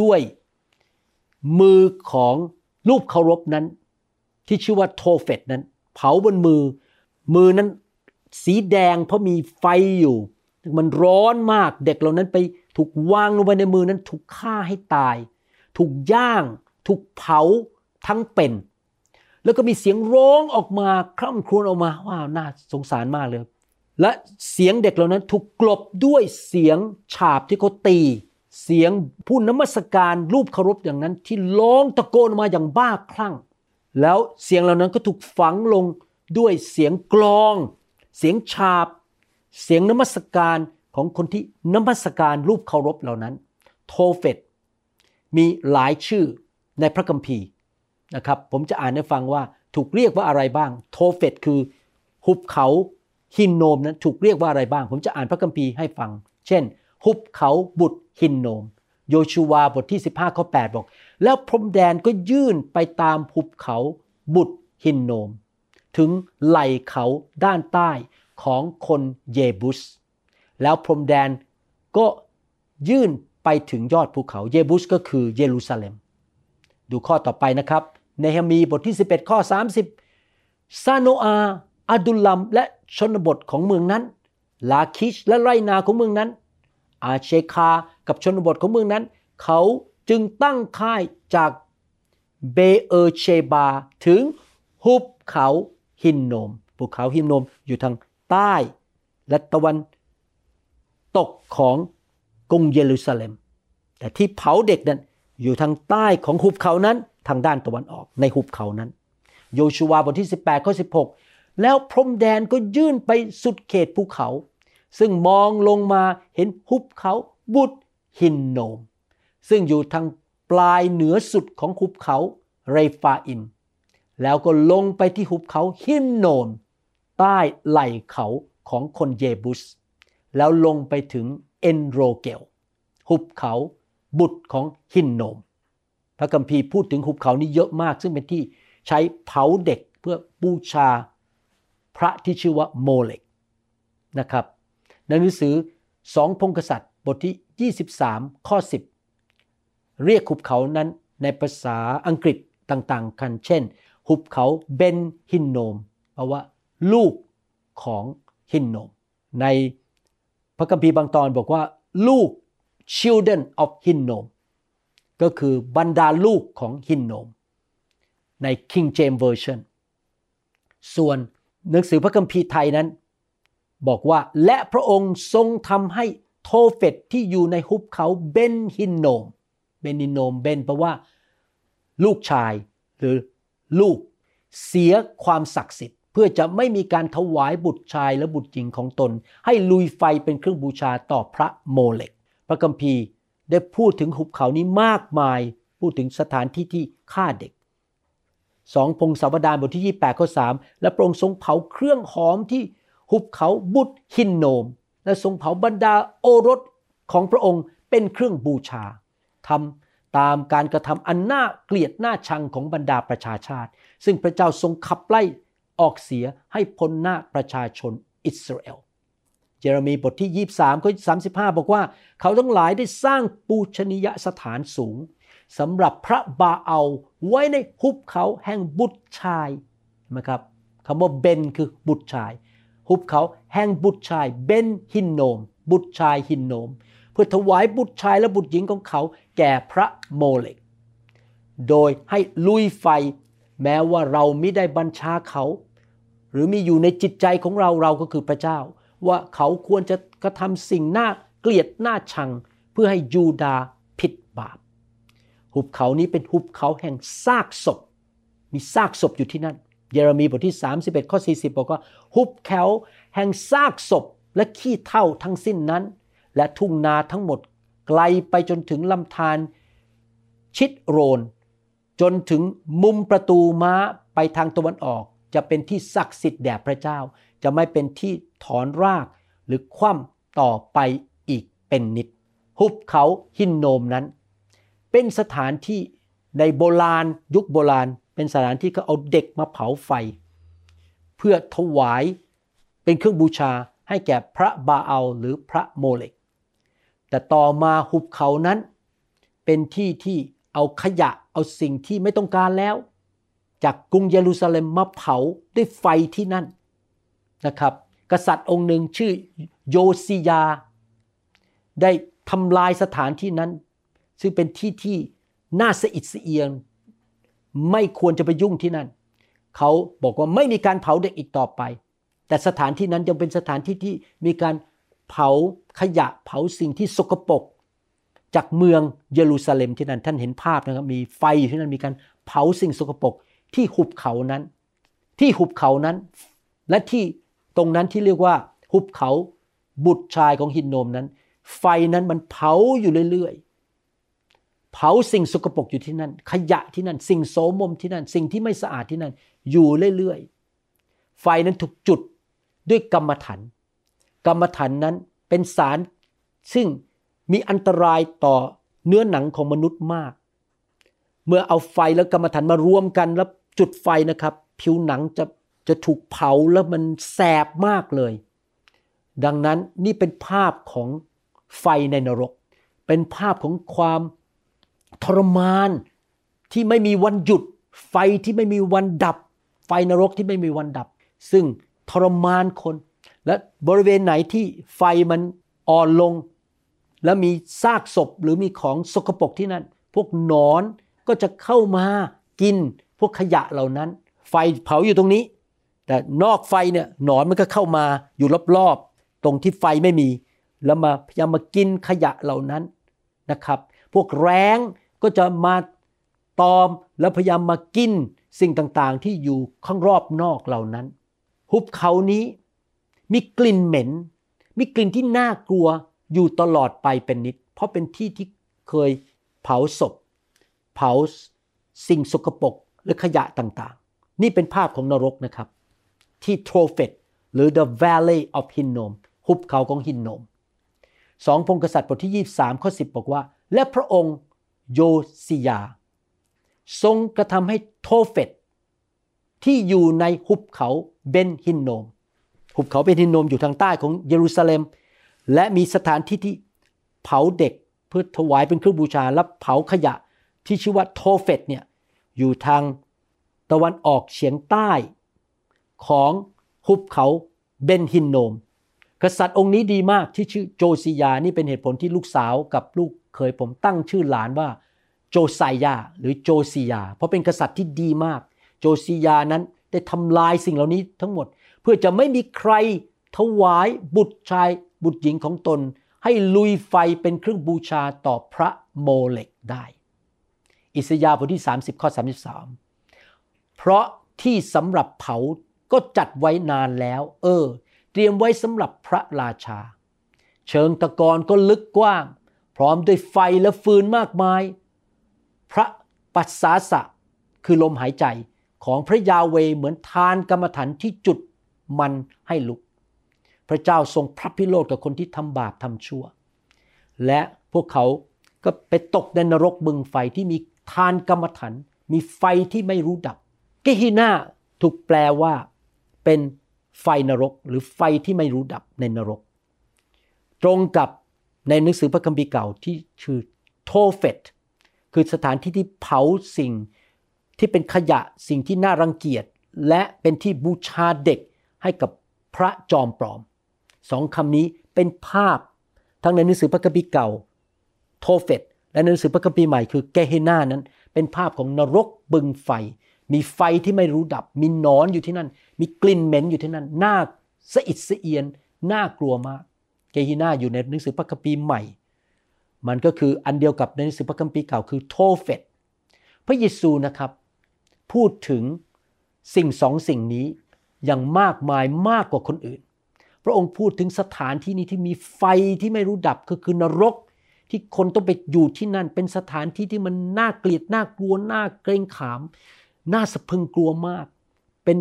ด้วยมือของรูปเคารพนั้น ที่ชื่อว่าโทเฟตนั้น เผาบนมือ มือนั้นสีแดงเพราะมีไฟอยู่ มันร้อนมากเด็กเหล่านั้นไปถูกวางลงไปในมือนั้นถูกฆ่าให้ตาย ถูกย่าง ถูกเผาทั้งเป็น แล้วก็มีเสียงร้องออกมาคร่ำครวญออกมาว้าวน่าสงสารมากเลย และเสียงเด็กเหล่านั้นถูกกลบด้วยเสียงฉาบที่เขาตี เสียงผู้นมัสการรูปเคารพอย่างนั้นที่ร้องตะโกนมาอย่างบ้าคลั่ง แล้วเสียงเหล่านั้นก็ถูกฝังลงด้วยเสียงกลอง เสียงฉาบ เสียงนมัสการของคนที่นมัสการรูปเคารพเหล่านั้น โทเฟตมีหลายชื่อในพระคัมภีร์ นะครับ ผมจะอ่านให้ฟังว่าถูกเรียกว่าอะไรบ้าง โทเฟตคือหุบเขาฮินโนมนั้นถูกเรียกว่าอะไรบ้าง ผมจะอ่านพระคัมภีร์ให้ฟัง เช่น หุบเขาบุตรฮินโนม โยชูวาบทที่ 15ข้อ8บอก แล้วพรมแดนก็ยื่นไปตามหุบเขาบุตรฮินโนม ถึงไหล่เขาด้านใต้ของคนเยบุส แล้วพรมแดนก็ยื่นไปถึงยอดภูเขา เยบุสก็คือเยรูซาเล็ม ดูข้อต่อไปนะครับ เนหมีบทที่ 11 ข้อ 30 ซาโนอาอาดุลลัม และชนบทของเมืองนั้น ลาคิชและไรนาของเมืองนั้น อาเชคากับชนบทของเมืองนั้น เขาจึงตั้งค่ายจากเบเอเชบา ถึงหุบเขาฮินโนมภูเขาฮินโนมอยู่ทางใต้และตะวันตกของกรุงเยรูซาเล็ม แต่ที่เผาเด็กนั้น อยู่ทางใต้ของหุบเขานั้นทางด้านตะวันออกในหุบเขานั้น โยชูวาบทที่ 18ข้อ16 แล้วพรมแดนก็ยื่นไปสุดเขตภูเขา ซึ่งมองลงมาเห็นหุบเขาบุตรฮินโนม ซึ่งอยู่ทางปลายเหนือสุดของหุบเขาเรฟาอิม แล้วก็ลงไปที่หุบเขาฮินโนม ใต้ไหล่เขาของคนเยบุส แล้วลงไปถึงเอนโรเกล หุบเขา บุตรของฮินโนม พระคัมภีร์พูดถึงหุบเขานี้เยอะมาก ซึ่งเป็นที่ใช้เผาเด็กเพื่อบูชาพระที่ชื่อว่าโมเลกนะครับในหนังสือสองพงกษัตริย์บทที่ 23 ข้อ 10 เรียกหุบเขานั้นในภาษาอังกฤษต่างๆ กัน เช่น หุบเขาเบนฮินโนมแปลว่า ลูกของฮินโนม ในพระคัมภีร์บางตอนบอกว่า ลูก children of Hinnom ก็คือบรรดาลูกของฮินโนม ใน King James Version ส่วนหนังสือพระคัมภีร์ไทยนั้น บอกว่าและพระองค์ทรงทำให้โทเฟตที่อยู่ในหุบเขาเบนฮินโนม เบนฮินโนมเบนแปลว่า ลูกชายหรือลูกเสียความศักดิ์สิทธิ์ เพื่อจะไม่มีการถวายบุตรชายและบุตรหญิงของตน ให้ลุยไฟเป็นเครื่องบูชาต่อพระโมเลก พระคัมภีร์ได้พูดถึงหุบเขานี้มากมาย พูดถึงสถานที่ที่ฆ่าเด็กสองพงศาวดารบทที่ 28ข้อ3และพระองค์ทรงเผาเครื่องหอมที่หุบเขาบุตรฮินโนม และทรงเผาบรรดาโอรสของพระองค์เป็นเครื่องบูชาทำตามการกระทำอันน่าเกลียดน่าชังของบรรดาประชาชาติ ซึ่งพระเจ้าทรงขับไล่ออกเสียให้พ้นหน้าประชาชนอิสราเอล เยเรมีบทที่ 23ข้อ35 บอกว่า เขาทั้งหลายได้สร้างปูชนียสถานสูงสำหรับพระบาเอาไว้ในหุบเขาแห่งบุตรชายนะครับคำว่าเบนคือบุตรชาย หุบเขาแห่งบุตรชายเบนฮินโนม บุตรชายฮินโนม เพื่อถวายบุตรชายและบุตรหญิงของเขาแก่พระโมเลกโดยให้ลุยไฟ แม้ว่าเราไม่ได้บัญชาเขา หรือมีอยู่ในจิตใจของเราเราก็คือพระเจ้า ว่าเขาควรจะกระทำสิ่งน่าเกลียดน่าชัง เพื่อให้ยูดาผิดบาป หุบเขานี้เป็นหุบเขาแห่งซากศพ มีซากศพอยู่ที่นั่น เยเรมีบทที่ 31 ข้อ 40 บอกว่า หุบเขาแห่งซากศพและขี้เท่าทั้งสิ้นนั้น และทุ่งนาทั้งหมดไกลไปจนถึงลำธารชิดโรน จนถึงมุมประตูม้าไปทางตะวันออกจะเป็นที่ศักดิ์สิทธิ์แด่พระเจ้า จะไม่เป็นที่ถอนรากหรือคว่ำต่อไปอีกเป็นนิด หุบเขาหินโนมนั้น เป็นสถานที่ในโบราณยุคโบราณ เป็นสถานที่เขาเอาเด็กมาเผาไฟ เพื่อถวายเป็นเครื่องบูชาให้แก่พระบาอัลหรือพระโมเลก แต่ต่อมาหุบเขานั้น เป็นที่ที่เอาขยะเอาสิ่งที่ไม่ต้องการแล้ว จากกรุงเยรูซาเล็มมาเผาด้วยไฟที่นั่น นะครับ กษัตริย์องค์หนึ่งชื่อโยซิยา ได้ทำลายสถานที่นั้น ซึ่งเป็นที่ที่น่าสะอิดสะเอียง ไม่ควรจะไปยุ่งที่นั่น เขาบอกว่าไม่มีการเผาเด็กอีกต่อไป แต่สถานที่นั้นยังเป็นสถานที่ที่มีการเผาขยะเผาสิ่งที่สกปรกจากเมืองเยรูซาเล็มที่นั่นท่านเห็นภาพนะครับมีไฟอยู่ที่นั่นมีการเผาสิ่งสกปรกที่หุบเขานั้น ที่หุบเขานั้น และที่ ตรงนั้นที่เรียกว่าหุบเขาบุตรชายของฮินโนมนั้น ไฟนั้นมันเผาอยู่เรื่อยๆ เผาสิ่งสกปรกอยู่ที่นั่น ขยะที่นั่น สิ่งโสมมที่นั่น สิ่งที่ไม่สะอาดที่นั่น อยู่เรื่อยๆ ไฟนั้นถูกจุดด้วยกรรมฐานกรรมฐานนั้นเป็นสาร ซึ่งมีอันตรายต่อเนื้อหนังของมนุษย์มาก เมื่อเอาไฟและกรรมฐานมารวมกันแล้วจุดไฟนะครับ ผิวหนังจะ จะถูกเผาแล้วมันแสบมากเลย ดังนั้นนี่เป็นภาพของไฟในนรก เป็นภาพของความทรมานที่ไม่มีวันหยุด ไฟที่ไม่มีวันดับ ไฟนรกที่ไม่มีวันดับ ซึ่งทรมานคน และบริเวณไหนที่ไฟมันอ่อนลง แล้วมีซากศพหรือมีของสกปรกที่นั่น พวกหนอนก็จะเข้ามากินพวกขยะเหล่านั้น ไฟเผาอยู่ตรงนี้ แต่นอกไฟเนี่ยหนอนมันก็เข้ามาอยู่รอบๆ ตรงที่ไฟไม่มี แล้วมาพยายามมากินขยะเหล่านั้นนะครับ พวกแร้งก็จะมาตอมแล้วพยายามมากินสิ่งต่างๆ ที่อยู่ข้างรอบนอกเหล่านั้น หุบเขานี้มีกลิ่นเหม็น มีกลิ่นที่น่ากลัวอยู่ตลอดไปเป็นนิด เพราะเป็นที่ที่เคยเผาศพ เผาสิ่งสกปรกหรือขยะต่างๆ นี่เป็นภาพของนรกนะครับ ที่โทเฟตหรือ the valley of Hinnom หุบเขาของฮินโนมสองพงศ์กษัตริย์บทที่ 23 ข้อ 10 บอกว่า และพระองค์โยซิยา ทรงกระทำให้โทเฟตที่อยู่ในหุบเขาเบนฮินโนม หุบเขาเบนฮินโนมอยู่ทางใต้ของเยรูซาเล็ม และมีสถานที่ที่เผาเด็กเพื่อถวายเป็นเครื่องบูชาแล้วเผาขยะที่ชื่อว่าโทเฟตเนี่ยอยู่ทางตะวันออกเฉียงใต้ ของหุบเขาเบนฮินโนม กษัตริย์องค์นี้ดีมากที่ชื่อโจซิยานี่เป็นเหตุผลที่ลูกสาวกับลูกเคยผมตั้งชื่อหลานว่าโจไซยาหรือโจซิยา เพราะเป็นกษัตริย์ที่ดีมาก โจซิยานั้นได้ทำลายสิ่งเหล่านี้ทั้งหมด เพื่อจะไม่มีใครถวายบุตรชายบุตรหญิงของตน ให้ลุยไฟเป็นเครื่องบูชาต่อพระโมเลกได้ อิสยาห์บทที่ 30 ข้อ 33 เพราะที่สำหรับเผา ก็จัดไว้นานแล้ว เออ เตรียมไว้สำหรับพระราชา เชิงตะกอนก็ลึกกว้าง พร้อมด้วยไฟและฟืนมากมาย พระปัสสาสะคือลมหายใจของพระยาเวเหมือนทานกรรมฐานที่จุดมันให้ลุก พระเจ้าทรงพระพิโรธกับคนที่ทำบาปทำชั่ว และพวกเขาก็ไปตกในนรกบึงไฟที่มีทานกรรมฐานมีไฟที่ไม่รู้ดับ เกฮินาถูกแปลว่า เป็นไฟนรกหรือไฟที่ไม่รู้ดับในนรก ตรงกับในหนังสือพระคัมภีร์เก่าที่ชื่อโทเฟตคือสถานที่ที่เผาสิ่งที่เป็นขยะสิ่งที่น่ารังเกียจ และเป็นที่บูชาเด็กให้กับพระจอมปลอมสองคำนี้เป็นภาพทั้งในหนังสือพระคัมภีร์เก่าโทเฟตและในหนังสือพระคัมภีร์ใหม่คือเกเฮนานั้น เป็นภาพของนรกบึงไฟ มีไฟที่ไม่รู้ดับ มีนอนอยู่ที่นั่น มีกลิ่นเหม็นอยู่ที่นั่นน่าสะอิดสะเอียนน่ากลัวมาก เกฮินาอยู่ในหนังสือพระคัมภีร์ใหม่ มันก็คืออันเดียวกับในหนังสือพระคัมภีร์เก่าคือโทเฟตพระเยซูนะครับ พูดถึงสิ่งสองสิ่งนี้อย่างมากมายมากกว่าคนอื่น พระองค์พูดถึงสถานที่นี้ที่มีไฟที่ไม่รู้ดับก็คือนรกที่คนต้องไปอยู่ที่นั่น เป็นสถานที่ที่มันน่าเกลียดน่ากลัวน่าเกรงขาม น่าสะพึงกลัวมาก เป็น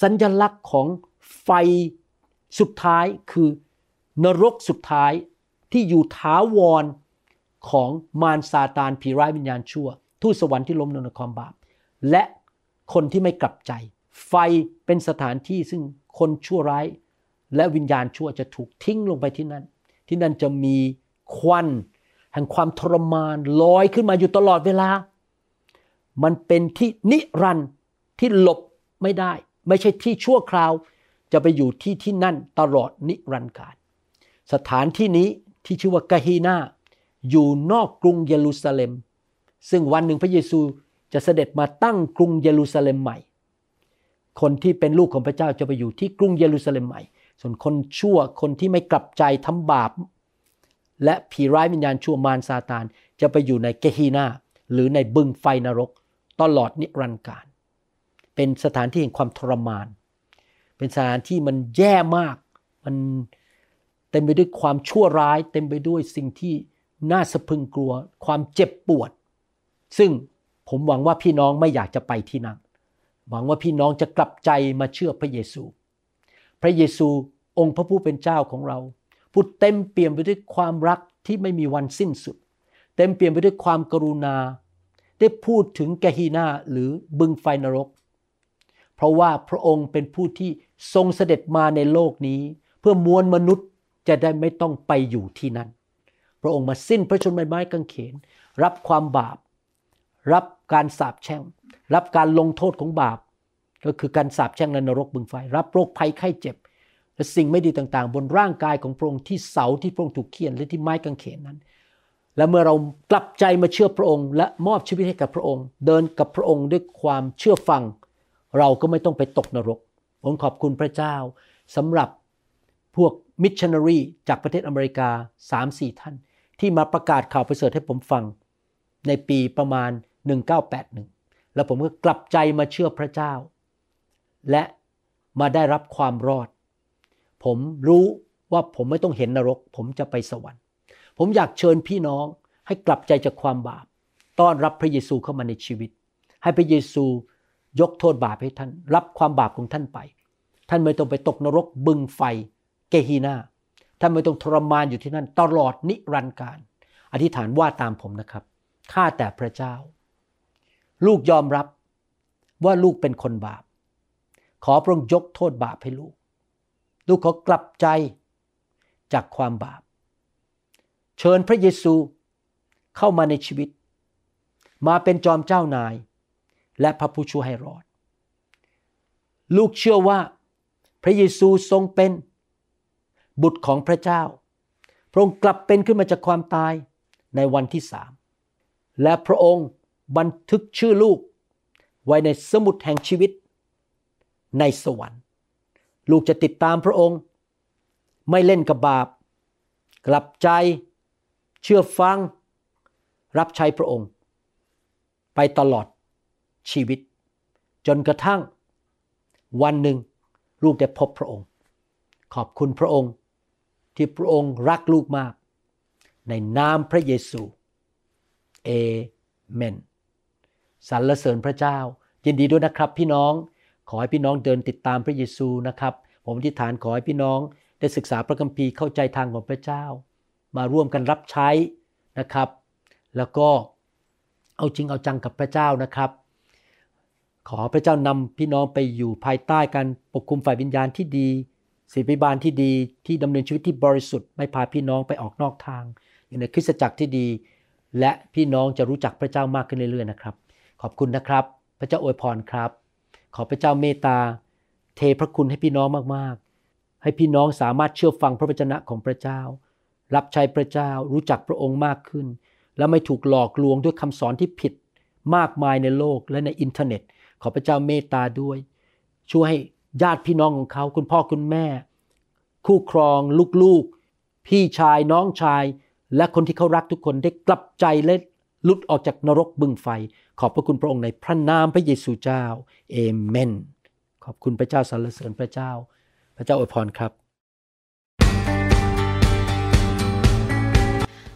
สัญลักษณ์ของไฟสุดท้ายคือนรกสุดท้ายที่อยู่ท้าวรของมารซาตานผีร้ายวิญญาณชั่ว ทูตสวรรค์ที่ล้มลงในความบาป และคนที่ไม่กลับใจ ไฟเป็นสถานที่ซึ่งคนชั่วร้าย และวิญญาณชั่วจะถูกทิ้งลงไปที่นั่น ที่นั่นจะมีควัน แห่งความทรมานลอยขึ้นมาอยู่ตลอดเวลา มันเป็นที่นิรันดร์ที่หลบไม่ได้ ไม่ใช่ที่ชั่วคราว จะไปอยู่ที่ที่นั่นตลอดนิรันดร์การ สถานที่นี้ที่ชื่อว่ากะฮีนาอยู่นอกกรุงเยรูซาเล็ม ซึ่งวันหนึ่งพระเยซูจะเสด็จมาตั้งกรุงเยรูซาเล็มใหม่ คนที่เป็นลูกของพระเจ้าจะไปอยู่ที่กรุงเยรูซาเล็มใหม่ ส่วนคนชั่วคนที่ไม่กลับใจทำบาป และผีร้ายวิญญาณชั่วมารซาตานจะไปอยู่ในเกฮีนาหรือในบึงไฟนรก ตลอดนิรันดร์การ เป็นสถานที่แห่งความทรมาน เป็นสถานที่มันแย่มาก มันเต็มไปด้วยความชั่วร้าย เต็มไปด้วยสิ่งที่น่าสะพึงกลัว ความเจ็บปวด ซึ่งผมหวังว่าพี่น้องไม่อยากจะไปที่นั่น หวังว่าพี่น้องจะกลับใจมาเชื่อพระเยซู พระเยซูองค์พระผู้เป็นเจ้าของเราผู้เต็มเปี่ยมไปด้วยความรักที่ไม่มีวันสิ้นสุด เต็มเปี่ยมไปด้วยความกรุณา ได้พูดถึงกะฮีนาหรือบึงไฟนรก เพราะว่าพระองค์เป็นผู้ที่ทรงเสด็จมาในโลกนี้ เพื่อมวลมนุษย์จะได้ไม่ต้องไปอยู่ที่นั่น พระองค์มาสิ้นพระชนม์ไม้กางเขน รับความบาป รับการสาปแช่ง รับการลงโทษของบาป ก็คือการสาปแช่งในนรกบึงไฟ รับโรคภัยไข้เจ็บและสิ่งไม่ดีต่างๆ บนร่างกายของพระองค์ที่เสาที่พระองค์ถูกเขียนและที่ไม้กางเขนนั้น และเมื่อเรากลับใจมาเชื่อพระองค์ และมอบชีวิตให้กับพระองค์ เดินกับพระองค์ด้วยความเชื่อฟัง เราก็ไม่ต้องไปตกนรก ผมขอบคุณพระเจ้าสำหรับพวกมิชชันนารีจากประเทศอเมริกา 3-4 ท่าน ที่มาประกาศข่าวประเสริฐให้ผมฟัง ในปีประมาณ 1981 แล้วผมก็กลับใจมาเชื่อพระเจ้า และมาได้รับความรอด ผมรู้ว่าผมไม่ต้องเห็นนรก ผมจะไปสวรรค์ ผมอยากเชิญพี่น้องให้กลับใจจากความบาป ต้อนรับพระเยซูเข้ามาในชีวิต ให้พระเยซูยกโทษบาปให้ท่าน รับความบาปของท่านไป ท่านไม่ต้องไปตกนรกบึงไฟเกฮีนาท่านไม่ต้องทรมานอยู่ที่นั่นตลอดนิรันดร์การ อธิษฐานว่าตามผมนะครับ ข้าแต่พระเจ้า ลูกยอมรับว่าลูกเป็นคนบาป ขอพระองค์ยกโทษบาปให้ลูก ลูกขอกลับใจจากความบาป เชิญพระเยซูเข้ามาในชีวิต มาเป็นจอมเจ้านาย และพระผู้ช่วยให้รอด ลูกเชื่อว่าพระเยซูทรงเป็นบุตรของพระเจ้า พระองค์กลับเป็นขึ้นมาจากความตายในวันที่สามและพระองค์บันทึกชื่อลูก ไว้ในสมุดแห่งชีวิต ในสวรรค์ ลูกจะติดตามพระองค์ ไม่เล่นกับบาป กลับใจ เชื่อฟังรับใช้พระองค์ ไปตลอดชีวิต จนกระทั่งวันหนึ่งลูกได้พบพระองค์ ขอบคุณพระองค์ที่พระองค์รักลูกมาก ในนามพระเยซูเอเมนสรรเสริญพระเจ้า ยินดีด้วยนะครับ พี่น้องขอให้พี่น้องเดินติดตามพระเยซูนะครับ ผมอธิษฐานขอให้พี่น้องได้ศึกษาพระคัมภีร์เข้าใจทางของพระเจ้า มาร่วมกันรับใช้นะครับ แล้วก็เอาจริงเอาจังกับพระเจ้านะครับ ขอพระเจ้านำพี่น้องไปอยู่ภายใต้การปกคุมฝ่ายวิญญาณที่ดีศิบิบาลที่ดีที่ดำเนินชีวิตที่บริสุทธิ์ไม่พาพี่น้องไปออกนอกทาง อยู่ในคริสตจักรที่ดี และพี่น้องจะรู้จักพระเจ้ามากขึ้นเรื่อยๆนะครับ ขอบคุณนะครับ พระเจ้าอวยพรครับ ขอพระเจ้าเมตตา เทพระคุณให้พี่น้องมากๆ ให้พี่น้องสามารถเชื่อฟังพระวจนะของพระเจ้า รับใช้พระเจ้ารู้จักพระองค์มากขึ้น และไม่ถูกหลอกลวงด้วยคำสอนที่ผิดมากมายในโลกและในอินเทอร์เน็ต ขอพระเจ้าเมตตาด้วย ช่วยให้ญาติพี่น้องของเขา คุณพ่อคุณแม่ คู่ครอง ลูกๆ พี่ชายน้องชาย และคนที่เขารักทุกคนได้กลับใจและหลุดออกจากนรกบึงไฟ ขอบพระคุณพระองค์ในพระนามพระเยซูเจ้าเอเมน ขอบคุณพระเจ้าสรรเสริญพระเจ้า พระเจ้าอวยพรครับ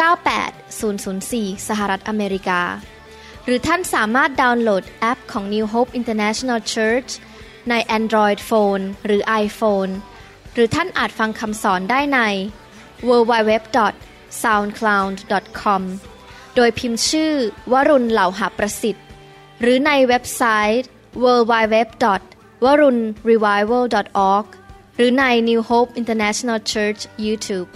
98004 สหรัฐอเมริกา หรือท่านสามารถดาวน์โหลดแอปของ New Hope International Church ใน Android Phone หรือ iPhone หรือท่านอาจฟังคำสอนได้ใน www.soundcloud.com โดยพิมพ์ชื่อวรุณเหล่าหาประสิทธิ์ หรือในเว็บไซต์ www.warunrevival.org หรือใน New Hope International Church YouTube